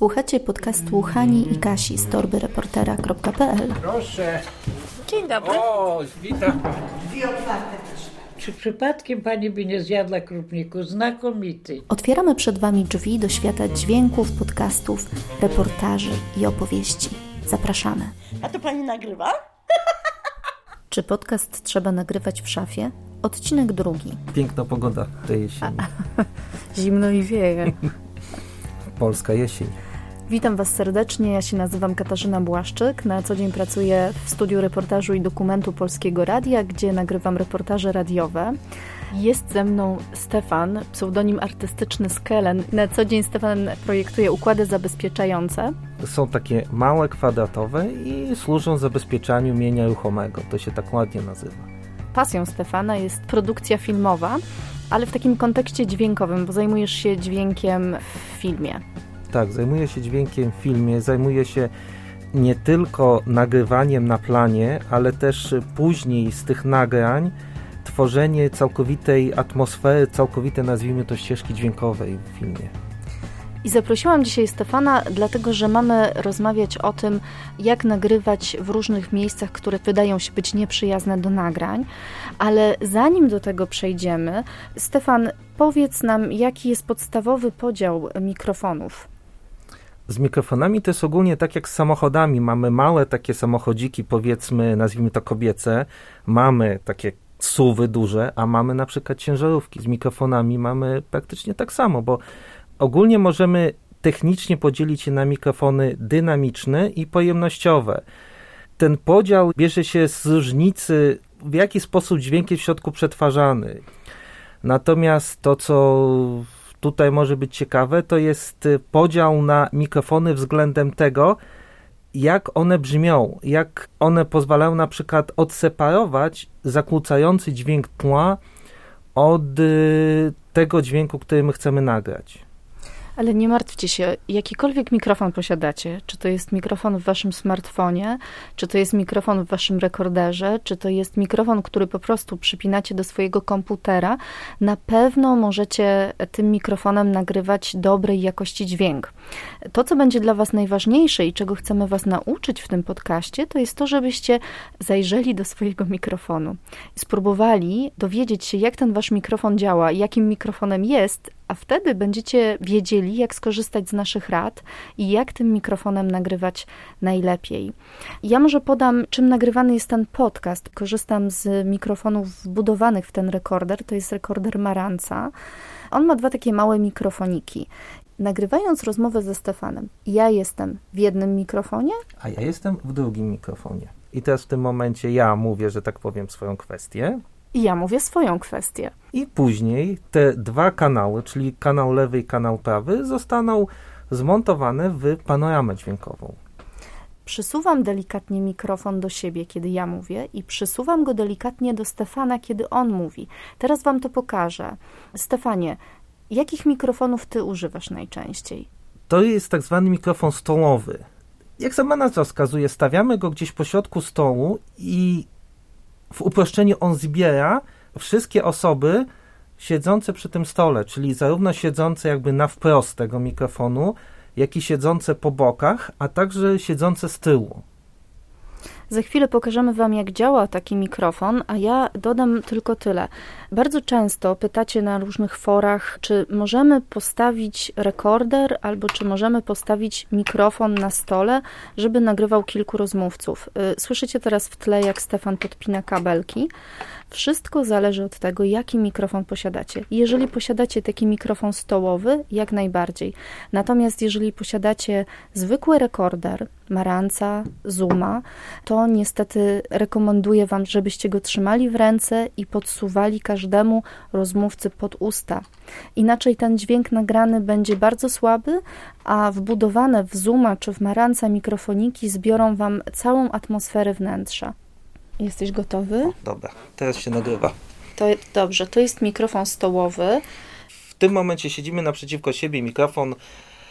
Słuchacie podcastu Hani i Kasi z torbyreportera.pl Proszę. Dzień dobry. O, witam. Czy przypadkiem pani by nie zjadła krupniku? Znakomity. Otwieramy przed Wami drzwi do świata dźwięków, podcastów, reportaży i opowieści. Zapraszamy. A to pani nagrywa? Czy podcast trzeba nagrywać w szafie? Odcinek drugi. Piękna pogoda tej jesieni. Zimno i wieje. Polska jesień. Witam Was serdecznie. Ja się nazywam Katarzyna Błaszczyk. Na co dzień pracuję w studiu reportażu i dokumentu Polskiego Radia, gdzie nagrywam reportaże radiowe. Jest ze mną Stefan, pseudonim artystyczny Skelen. Na co dzień Stefan projektuje układy zabezpieczające. Są takie małe, kwadratowe i służą zabezpieczaniu mienia ruchomego. To się tak ładnie nazywa. Pasją Stefana jest produkcja filmowa, ale w takim kontekście dźwiękowym, bo zajmujesz się dźwiękiem w filmie. Tak, zajmuję się dźwiękiem w filmie, zajmuję się nie tylko nagrywaniem na planie, ale też później z tych nagrań tworzenie całkowitej atmosfery, całkowite nazwijmy to ścieżki dźwiękowej w filmie. I zaprosiłam dzisiaj Stefana, dlatego że mamy rozmawiać o tym, jak nagrywać w różnych miejscach, które wydają się być nieprzyjazne do nagrań. Ale zanim do tego przejdziemy, Stefan, powiedz nam, jaki jest podstawowy podział mikrofonów. Z mikrofonami to jest ogólnie tak jak z samochodami. Mamy małe takie samochodziki, powiedzmy, nazwijmy to kobiece, mamy takie suwy duże, a mamy na przykład ciężarówki. Z mikrofonami mamy praktycznie tak samo, bo ogólnie możemy technicznie podzielić je na mikrofony dynamiczne i pojemnościowe. Ten podział bierze się z różnicy, w jaki sposób dźwięk jest w środku przetwarzany. Natomiast to, co tutaj może być ciekawe, to jest podział na mikrofony względem tego, jak one brzmią, jak one pozwalają na przykład odseparować zakłócający dźwięk tła od y, tego dźwięku, który my chcemy nagrać. Ale nie martwcie się, jakikolwiek mikrofon posiadacie, czy to jest mikrofon w waszym smartfonie, czy to jest mikrofon w waszym rekorderze, czy to jest mikrofon, który po prostu przypinacie do swojego komputera, na pewno możecie tym mikrofonem nagrywać dobrej jakości dźwięk. To, co będzie dla was najważniejsze i czego chcemy was nauczyć w tym podcaście, to jest to, żebyście zajrzeli do swojego mikrofonu spróbowali dowiedzieć się, jak ten wasz mikrofon działa, jakim mikrofonem jest, a wtedy będziecie wiedzieli, jak skorzystać z naszych rad i jak tym mikrofonem nagrywać najlepiej. Ja może podam, czym nagrywany jest ten podcast. Korzystam z mikrofonów wbudowanych w ten rekorder, to jest rekorder Maranca. On ma dwa takie małe mikrofoniki. Nagrywając rozmowę ze Stefanem, ja jestem w jednym mikrofonie, A ja jestem w drugim mikrofonie. I teraz w tym momencie ja mówię, że tak powiem, swoją kwestię. I ja mówię swoją kwestię. I później te dwa kanały, czyli kanał lewy i kanał prawy, zostaną zmontowane w panoramę dźwiękową. Przysuwam delikatnie mikrofon do siebie, kiedy ja mówię, i przysuwam go delikatnie do Stefana, kiedy on mówi. Teraz Wam to pokażę. Stefanie, jakich mikrofonów Ty używasz najczęściej? To jest tak zwany mikrofon stołowy. Jak sama nazwa wskazuje, stawiamy go gdzieś po środku stołu i w uproszczeniu on zbiera wszystkie osoby siedzące przy tym stole, czyli zarówno siedzące jakby na wprost tego mikrofonu, jak i siedzące po bokach, a także siedzące z tyłu. Za chwilę pokażemy Wam, jak działa taki mikrofon, a ja dodam tylko tyle. Bardzo często pytacie na różnych forach, czy możemy postawić rekorder, albo czy możemy postawić mikrofon na stole, żeby nagrywał kilku rozmówców. Y, Słyszycie teraz w tle, jak Stefan podpina kabelki. Wszystko zależy od tego, jaki mikrofon posiadacie. Jeżeli posiadacie taki mikrofon stołowy, jak najbardziej. Natomiast jeżeli posiadacie zwykły rekorder, Maranca, Zuma, to niestety rekomenduję Wam, żebyście go trzymali w ręce i podsuwali każdemu rozmówcy pod usta. Inaczej ten dźwięk nagrany będzie bardzo słaby, a wbudowane w Zuma czy w Maranca mikrofoniki zbiorą Wam całą atmosferę wnętrza. Jesteś gotowy? Dobra, teraz się nagrywa. To dobrze, to jest mikrofon stołowy. W tym momencie siedzimy naprzeciwko siebie, mikrofon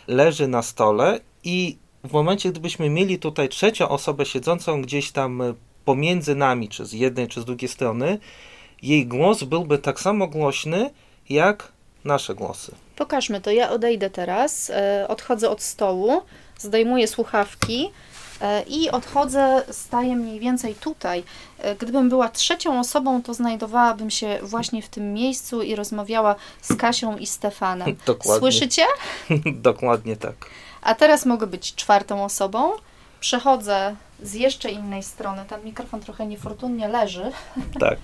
leży na stole i w momencie, gdybyśmy mieli tutaj trzecią osobę siedzącą gdzieś tam e, pomiędzy nami, czy z jednej, czy z drugiej strony, jej głos byłby tak samo głośny, jak nasze głosy. Pokażmy to. Ja odejdę teraz, e, odchodzę od stołu, zdejmuję słuchawki e, i odchodzę, staję mniej więcej tutaj. Gdybym była trzecią osobą, to znajdowałabym się właśnie w tym miejscu i rozmawiała z Kasią i Stefanem. Dokładnie. Słyszycie? Dokładnie tak. A teraz mogę być czwartą osobą. Przechodzę z jeszcze innej strony. Ten mikrofon trochę niefortunnie leży. Tak.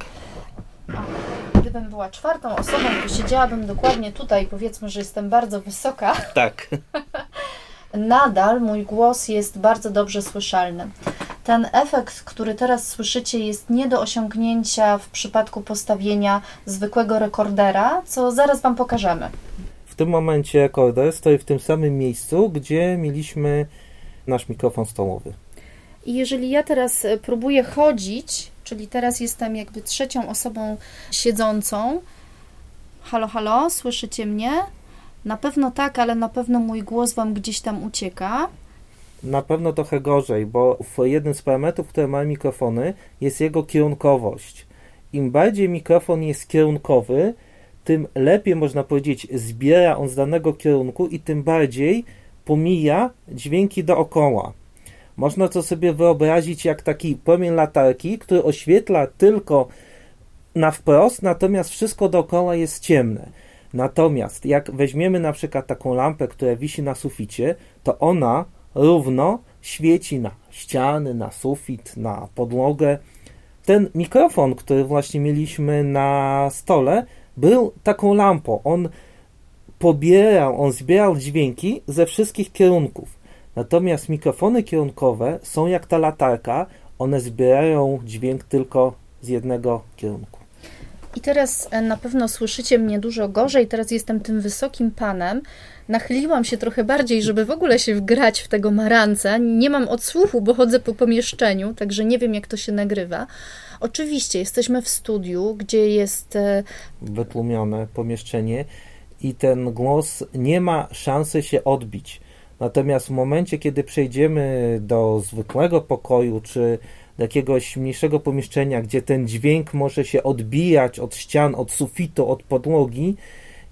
Gdybym była czwartą osobą, to siedziałabym dokładnie tutaj. Powiedzmy, że jestem bardzo wysoka. Tak. Nadal mój głos jest bardzo dobrze słyszalny. Ten efekt, który teraz słyszycie, jest nie do osiągnięcia w przypadku postawienia zwykłego rekordera, co zaraz Wam pokażemy. W tym momencie rekorder stoi w tym samym miejscu, gdzie mieliśmy nasz mikrofon stołowy. I jeżeli ja teraz e, próbuję chodzić, czyli teraz jestem jakby trzecią osobą siedzącą. Halo, halo, słyszycie mnie? Na pewno tak, ale na pewno mój głos Wam gdzieś tam ucieka. Na pewno trochę gorzej, bo w jednym z parametrów, które mają mikrofony, jest jego kierunkowość. Im bardziej mikrofon jest kierunkowy, tym lepiej można powiedzieć, zbiera on z danego kierunku i tym bardziej pomija dźwięki dookoła. Można to sobie wyobrazić jak taki promień latarki, który oświetla tylko na wprost, natomiast wszystko dookoła jest ciemne. Natomiast jak weźmiemy na przykład taką lampę, która wisi na suficie, to ona równo świeci na ściany, na sufit, na podłogę. Ten mikrofon, który właśnie mieliśmy na stole, był taką lampą. On pobierał, on zbierał dźwięki ze wszystkich kierunków. Natomiast mikrofony kierunkowe są jak ta latarka, one zbierają dźwięk tylko z jednego kierunku. I teraz e, na pewno słyszycie mnie dużo gorzej. Teraz jestem tym wysokim panem. Nachyliłam się trochę bardziej, żeby w ogóle się wgrać w tego maranca. Nie mam odsłuchu, bo chodzę po pomieszczeniu, także nie wiem, jak to się nagrywa. Oczywiście, jesteśmy w studiu, gdzie jest. e, Wytłumione pomieszczenie i ten głos nie ma szansy się odbić. Natomiast w momencie, kiedy przejdziemy do zwykłego pokoju, czy do jakiegoś mniejszego pomieszczenia, gdzie ten dźwięk może się odbijać od ścian, od sufitu, od podłogi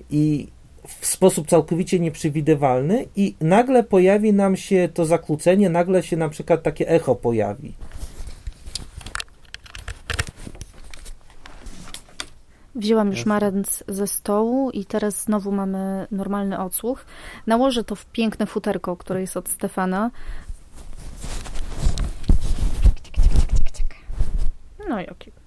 i w sposób całkowicie nieprzewidywalny i nagle pojawi nam się to zakłócenie, nagle się na przykład takie echo pojawi. Wzięłam już maręc ze stołu i teraz znowu mamy normalny odsłuch. Nałożę to w piękne futerko, które jest od Stefana. No i okej.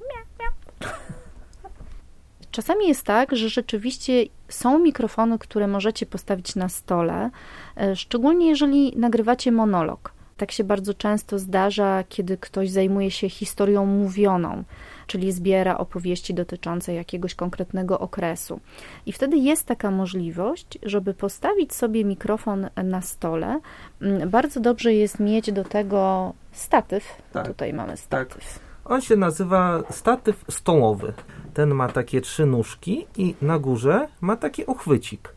Czasami jest tak, że rzeczywiście są mikrofony, które możecie postawić na stole, e, szczególnie jeżeli nagrywacie monolog. Tak się bardzo często zdarza, kiedy ktoś zajmuje się historią mówioną, czyli zbiera opowieści dotyczące jakiegoś konkretnego okresu. I wtedy jest taka możliwość, żeby postawić sobie mikrofon na stole. Mm, Bardzo dobrze jest mieć do tego statyw. Tak, Tutaj mamy statyw. On się nazywa statyw stołowy. Ten ma takie trzy nóżki i na górze ma taki uchwycik.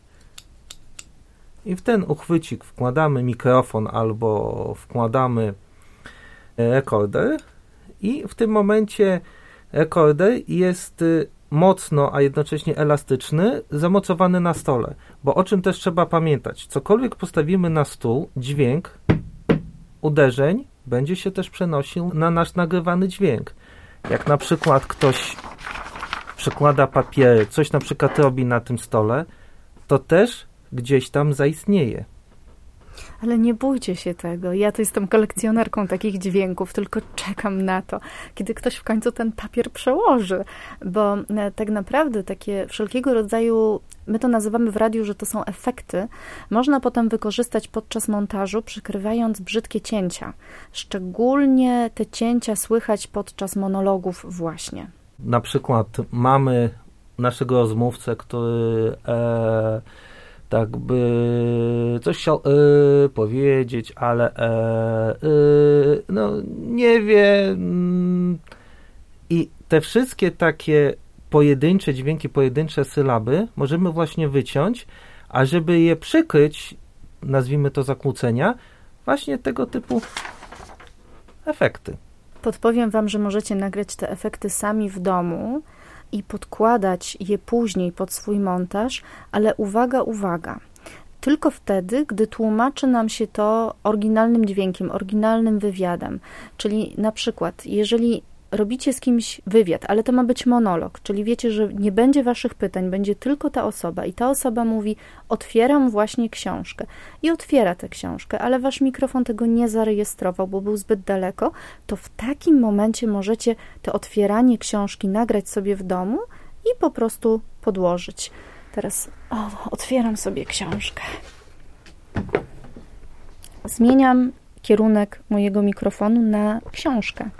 I w ten uchwycik wkładamy mikrofon albo wkładamy e, rekorder i w tym momencie rekorder jest y, mocno, a jednocześnie elastyczny, zamocowany na stole. Bo o czym też trzeba pamiętać? Cokolwiek postawimy na stół, dźwięk uderzeń będzie się też przenosił na nasz nagrywany dźwięk. Jak na przykład ktoś przekłada papiery, coś na przykład robi na tym stole, to też gdzieś tam zaistnieje. Ale nie bójcie się tego. Ja to jestem kolekcjonerką takich dźwięków, tylko czekam na to, kiedy ktoś w końcu ten papier przełoży. Bo e, tak naprawdę takie wszelkiego rodzaju, my to nazywamy w radiu, że to są efekty, można potem wykorzystać podczas montażu, przykrywając brzydkie cięcia. Szczególnie te cięcia słychać podczas monologów właśnie. Na przykład mamy naszego rozmówcę, który e, tak by coś chciał e, powiedzieć, ale e, e, no nie wie i te wszystkie takie pojedyncze dźwięki, pojedyncze sylaby możemy właśnie wyciąć, a żeby je przykryć, nazwijmy to zakłócenia, właśnie tego typu efekty. Podpowiem Wam, że możecie nagrać te efekty sami w domu. i podkładać je później pod swój montaż, ale uwaga, uwaga. Tylko wtedy, gdy tłumaczy nam się to oryginalnym dźwiękiem, oryginalnym wywiadem. Czyli na przykład, jeżeli robicie z kimś wywiad, ale to ma być monolog, czyli wiecie, że nie będzie waszych pytań, będzie tylko ta osoba i ta osoba mówi: Otwieram właśnie książkę i otwiera tę książkę, ale wasz mikrofon tego nie zarejestrował, bo był zbyt daleko, to w takim momencie możecie to otwieranie książki nagrać sobie w domu i po prostu podłożyć. Teraz o, otwieram sobie książkę. Zmieniam kierunek mojego mikrofonu na książkę.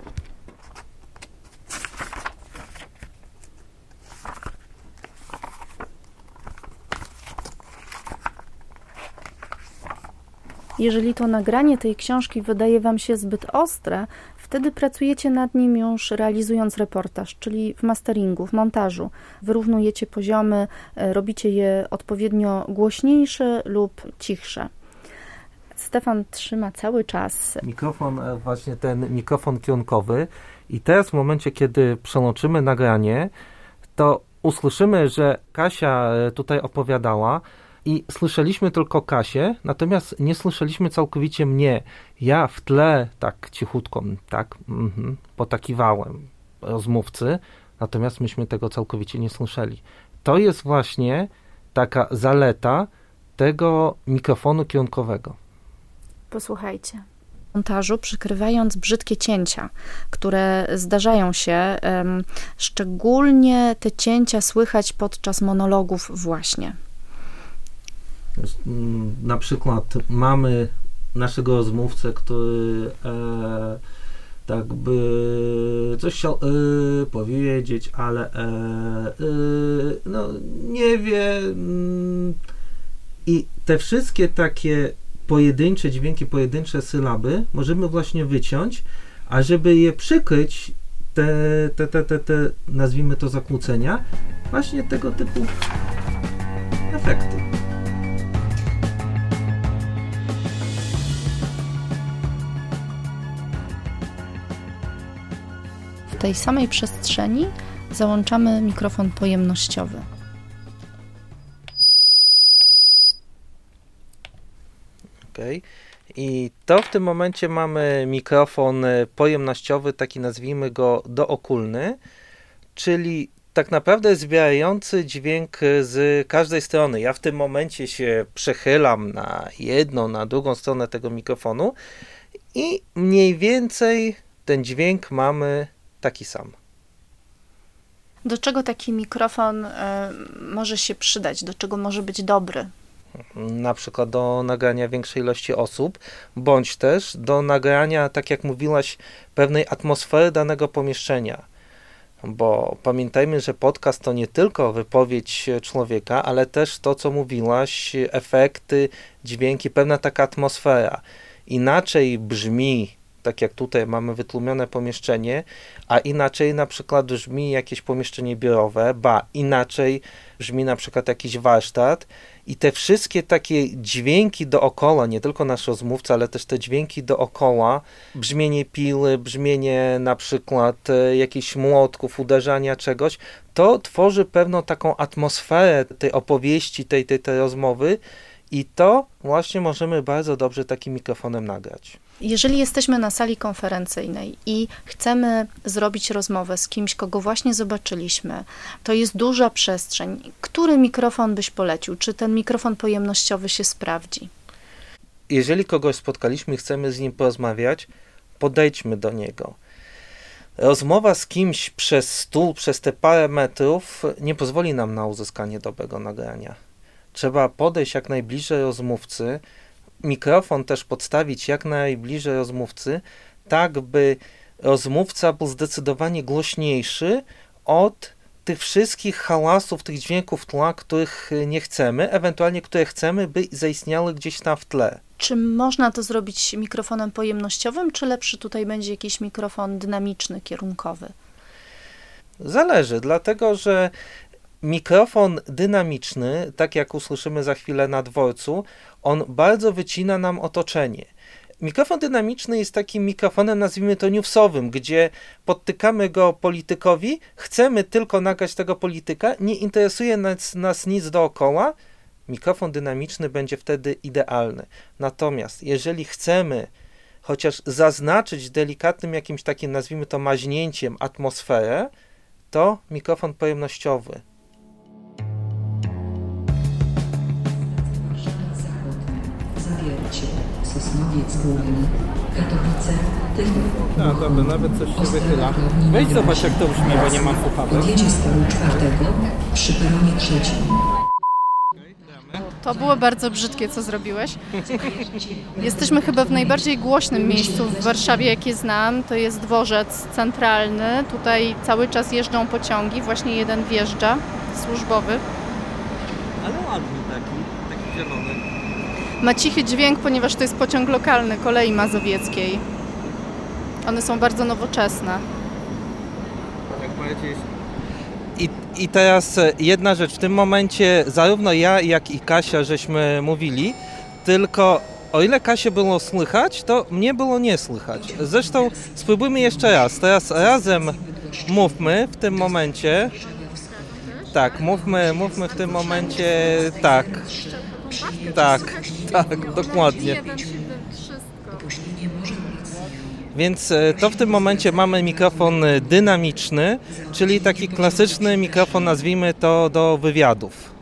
Jeżeli to nagranie tej książki wydaje Wam się zbyt ostre, wtedy pracujecie nad nim już realizując reportaż, czyli w masteringu, w montażu. Wyrównujecie poziomy, e, robicie je odpowiednio głośniejsze lub cichsze. Stefan trzyma cały czas. Mikrofon, e, właśnie ten mikrofon kierunkowy. I teraz w momencie, kiedy przełączymy nagranie, to usłyszymy, że Kasia e, tutaj opowiadała, i słyszeliśmy tylko Kasię, natomiast nie słyszeliśmy całkowicie mnie. Ja w tle tak cichutko, tak, mm, potakiwałem rozmówcy, natomiast myśmy tego całkowicie nie słyszeli. To jest właśnie taka zaleta tego mikrofonu kierunkowego. Posłuchajcie montażu, przykrywając brzydkie cięcia, które zdarzają się. Szczególnie te cięcia słychać podczas monologów, właśnie. Mm, na przykład mamy naszego rozmówcę, który e, tak by coś chciał e, powiedzieć, ale e, e no, nie wie. Mm, I te wszystkie takie pojedyncze dźwięki, pojedyncze sylaby możemy właśnie wyciąć, a żeby je przykryć, te, te, te, te, te nazwijmy to zakłócenia, właśnie tego typu efekty. Tej samej przestrzeni załączamy mikrofon pojemnościowy. Okay. I to w tym momencie mamy mikrofon e, pojemnościowy, taki nazwijmy go dookulny, czyli tak naprawdę zbierający dźwięk z każdej strony. Ja w tym momencie się przechylam na jedną, na drugą stronę tego mikrofonu i mniej więcej ten dźwięk mamy taki sam. Do czego taki mikrofon y, może się przydać? Do czego może być dobry? Na przykład do nagrania większej ilości osób, bądź też do nagrania, tak jak mówiłaś, pewnej atmosfery danego pomieszczenia. Bo pamiętajmy, że podcast to nie tylko wypowiedź człowieka, ale też to, co mówiłaś, efekty, dźwięki, pewna taka atmosfera. Inaczej brzmi tak jak tutaj mamy wytłumione pomieszczenie, a inaczej na przykład brzmi jakieś pomieszczenie biurowe, ba, inaczej brzmi na przykład jakiś warsztat i te wszystkie takie dźwięki dookoła, nie tylko nasz rozmówca, ale też te dźwięki dookoła, brzmienie piły, brzmienie na przykład e, jakichś młotków, uderzania czegoś, to tworzy pewną taką atmosferę tej opowieści, tej, tej, tej rozmowy i to właśnie możemy bardzo dobrze takim mikrofonem nagrać. Jeżeli jesteśmy na sali konferencyjnej i chcemy zrobić rozmowę z kimś, kogo właśnie zobaczyliśmy, to jest duża przestrzeń. Który mikrofon byś polecił? Czy ten mikrofon pojemnościowy się sprawdzi? Jeżeli kogoś spotkaliśmy i chcemy z nim porozmawiać, podejdźmy do niego. Rozmowa z kimś przez stół, przez te parę metrów nie pozwoli nam na uzyskanie dobrego nagrania. Trzeba podejść jak najbliżej rozmówcy, mikrofon też podstawić jak najbliżej rozmówcy, tak by rozmówca był zdecydowanie głośniejszy od tych wszystkich hałasów, tych dźwięków tła, których nie chcemy, ewentualnie które chcemy, by zaistniały gdzieś tam w tle. Czy można to zrobić mikrofonem pojemnościowym, czy lepszy tutaj będzie jakiś mikrofon dynamiczny, kierunkowy? Zależy, dlatego że mikrofon dynamiczny, tak jak usłyszymy za chwilę na dworcu, on bardzo wycina nam otoczenie. Mikrofon dynamiczny jest takim mikrofonem, nazwijmy to newsowym, gdzie podtykamy go politykowi, chcemy tylko nagrać tego polityka, nie interesuje nas, nas nic dookoła, mikrofon dynamiczny będzie wtedy idealny. Natomiast jeżeli chcemy chociaż zaznaczyć delikatnym jakimś takim, nazwijmy to maźnięciem, atmosferę, to mikrofon pojemnościowy. Zawiercie, Sosnowiec Górny, Katowice, Tylów. No dobra, nawet coś się wychyla. Weź zobacz jak to brzmi, bo nie mam słuchawek. Odjedzie z toru czwartego przy peronie trzecim. To było bardzo brzydkie, co zrobiłeś. Jesteśmy chyba w najbardziej głośnym miejscu w Warszawie, jakie znam. To jest dworzec centralny. Tutaj cały czas jeżdżą pociągi. Właśnie jeden wjeżdża, służbowy. Ale ładny taki, taki zielony. Ma cichy dźwięk, ponieważ to jest pociąg lokalny kolei mazowieckiej. One są bardzo nowoczesne. Jak bardziej... I, I teraz e, jedna rzecz, w tym momencie zarówno ja, jak i Kasia żeśmy mówili, tylko o ile Kasię było słychać, to mnie było nie słychać. Zresztą spróbujmy jeszcze raz. Teraz razem mówmy w tym momencie. Tak, mówmy, mówmy w tym momencie tak. Tak, tak, dokładnie. Więc e, to w tym momencie mamy mikrofon e, dynamiczny, czyli taki klasyczny mikrofon, nazwijmy to do wywiadów.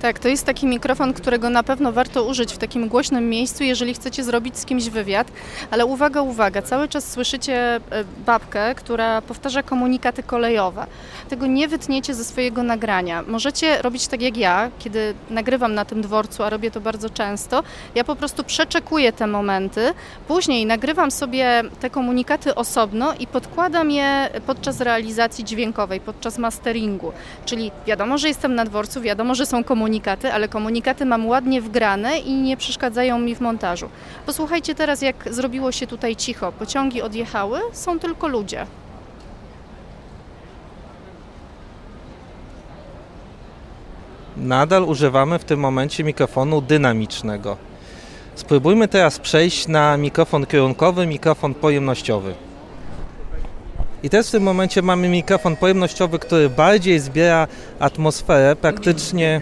Tak, to jest taki mikrofon, którego na pewno warto użyć w takim głośnym miejscu, jeżeli chcecie zrobić z kimś wywiad. Ale uwaga, uwaga, cały czas słyszycie e, babkę, która powtarza komunikaty kolejowe. Tego nie wytniecie ze swojego nagrania. Możecie robić tak jak ja, kiedy nagrywam na tym dworcu, a robię to bardzo często. Ja po prostu przeczekuję te momenty, później nagrywam sobie te komunikaty osobno i podkładam je podczas realizacji dźwiękowej, podczas masteringu. Czyli wiadomo, że jestem na dworcu, wiadomo, że są komunikaty, ale komunikaty mam ładnie wgrane i nie przeszkadzają mi w montażu. Posłuchajcie teraz, jak zrobiło się tutaj cicho. Pociągi odjechały, są tylko ludzie. Nadal używamy w tym momencie mikrofonu dynamicznego. Spróbujmy teraz przejść na mikrofon kierunkowy, mikrofon pojemnościowy. I też w tym momencie mamy mikrofon pojemnościowy, który bardziej zbiera atmosferę, praktycznie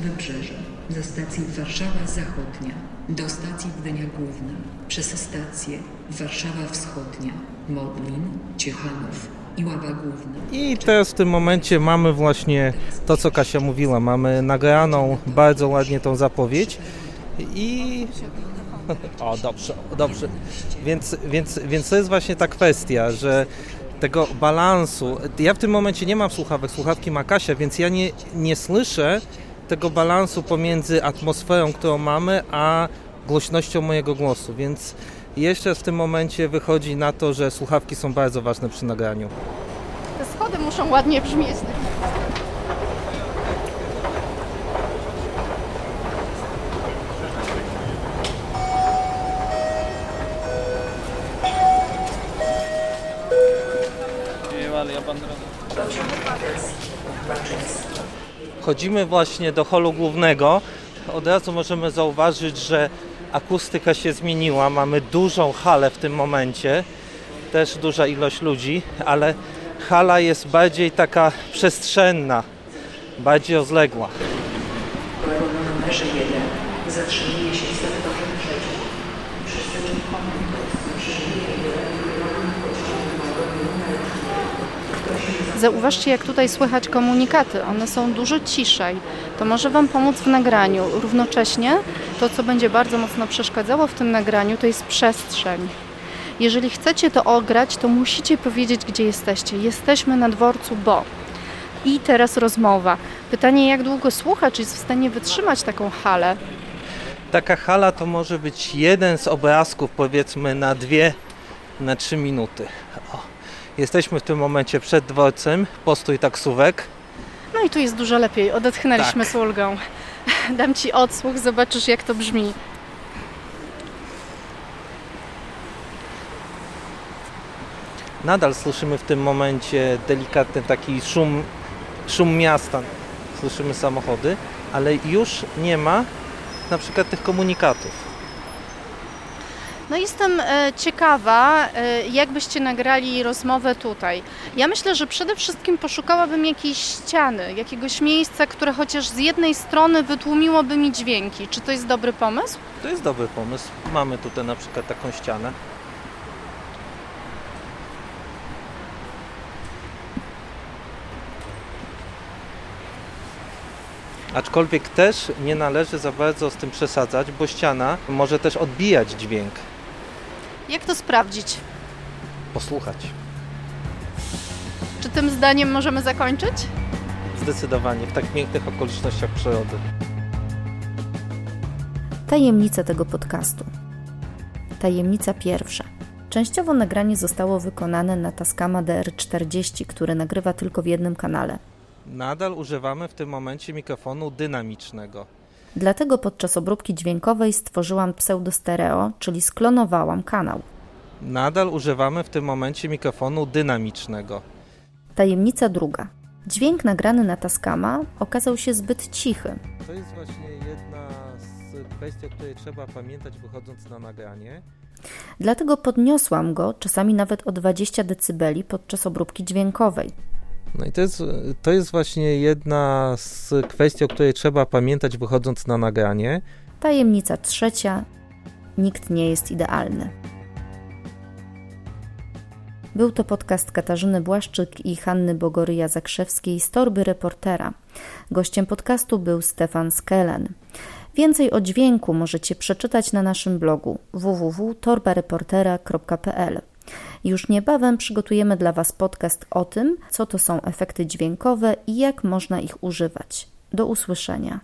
Wybrzeże. Ze stacji Warszawa Zachodnia do stacji Gdynia Główna. Przez stację Warszawa Wschodnia, Modlin, Ciechanów i Ława Główna. I teraz w tym momencie mamy właśnie to, co Kasia mówiła. Mamy nagraną bardzo ładnie tą zapowiedź i... O, dobrze, dobrze. Więc, więc, więc to jest właśnie ta kwestia, że tego balansu... Ja w tym momencie nie mam słuchawek, słuchawki ma Kasia, więc ja nie, nie słyszę tego balansu pomiędzy atmosferą, którą mamy, a głośnością mojego głosu, więc jeszcze w tym momencie wychodzi na to, że słuchawki są bardzo ważne przy nagraniu. Te schody muszą ładnie brzmieć. Wchodzimy właśnie do holu głównego. Od razu możemy zauważyć, że akustyka się zmieniła. Mamy dużą halę w tym momencie, też duża ilość ludzi, ale hala jest bardziej taka przestrzenna, bardziej rozległa. Numerze 1 zatrzymuje się w Zauważcie, jak tutaj słychać komunikaty. One są dużo ciszej. To może Wam pomóc w nagraniu. Równocześnie to, co będzie bardzo mocno przeszkadzało w tym nagraniu, to jest przestrzeń. Jeżeli chcecie to ograć, to musicie powiedzieć, gdzie jesteście. Jesteśmy na dworcu, bo. I teraz rozmowa. Pytanie, jak długo słuchacz jest w stanie wytrzymać taką halę? Taka hala to może być jeden z obrazków, powiedzmy, na dwie, na trzy minuty. O. Jesteśmy w tym momencie przed dworcem, postój taksówek. No i tu jest dużo lepiej. Odetchnęliśmy Tak. z ulgą. Dam Ci odsłuch, zobaczysz, jak to brzmi. Nadal słyszymy w tym momencie delikatny taki szum, szum miasta. Słyszymy samochody, ale już nie ma na przykład tych komunikatów. No jestem e, ciekawa, e, jak byście nagrali rozmowę tutaj. Ja myślę, że przede wszystkim poszukałabym jakiejś ściany, jakiegoś miejsca, które chociaż z jednej strony wytłumiłoby mi dźwięki. Czy to jest dobry pomysł? To jest dobry pomysł. Mamy tutaj na przykład taką ścianę. Aczkolwiek też nie należy za bardzo z tym przesadzać, bo ściana może też odbijać dźwięk. Jak to sprawdzić? Posłuchać. Czy tym zdaniem możemy zakończyć? Zdecydowanie w tak pięknych okolicznościach przyrody. Tajemnica tego podcastu. Tajemnica pierwsza. Częściowo nagranie zostało wykonane na Tascama DR40, który nagrywa tylko w jednym kanale. Nadal używamy w tym momencie mikrofonu dynamicznego. Dlatego podczas obróbki dźwiękowej stworzyłam pseudostereo, czyli sklonowałam kanał. Nadal używamy w tym momencie mikrofonu dynamicznego. Tajemnica druga. Dźwięk nagrany na Tascama okazał się zbyt cichy. To jest właśnie jedna z kwestii, o której trzeba pamiętać wychodząc na nagranie. Dlatego podniosłam go czasami nawet o 20 dB podczas obróbki dźwiękowej. No i to jest, to jest właśnie jedna z kwestii, o której trzeba pamiętać wychodząc na nagranie. Tajemnica trzecia. Nikt nie jest idealny. Był to podcast Katarzyny Błaszczyk i Hanny Bogoryja Zakrzewskiej z Torby Reportera. Gościem podcastu był Stefan Skelen. Więcej o dźwięku możecie przeczytać na naszym blogu www.torbareportera.pl. Już niebawem przygotujemy dla Was podcast o tym, co to są efekty dźwiękowe i jak można ich używać. Do usłyszenia.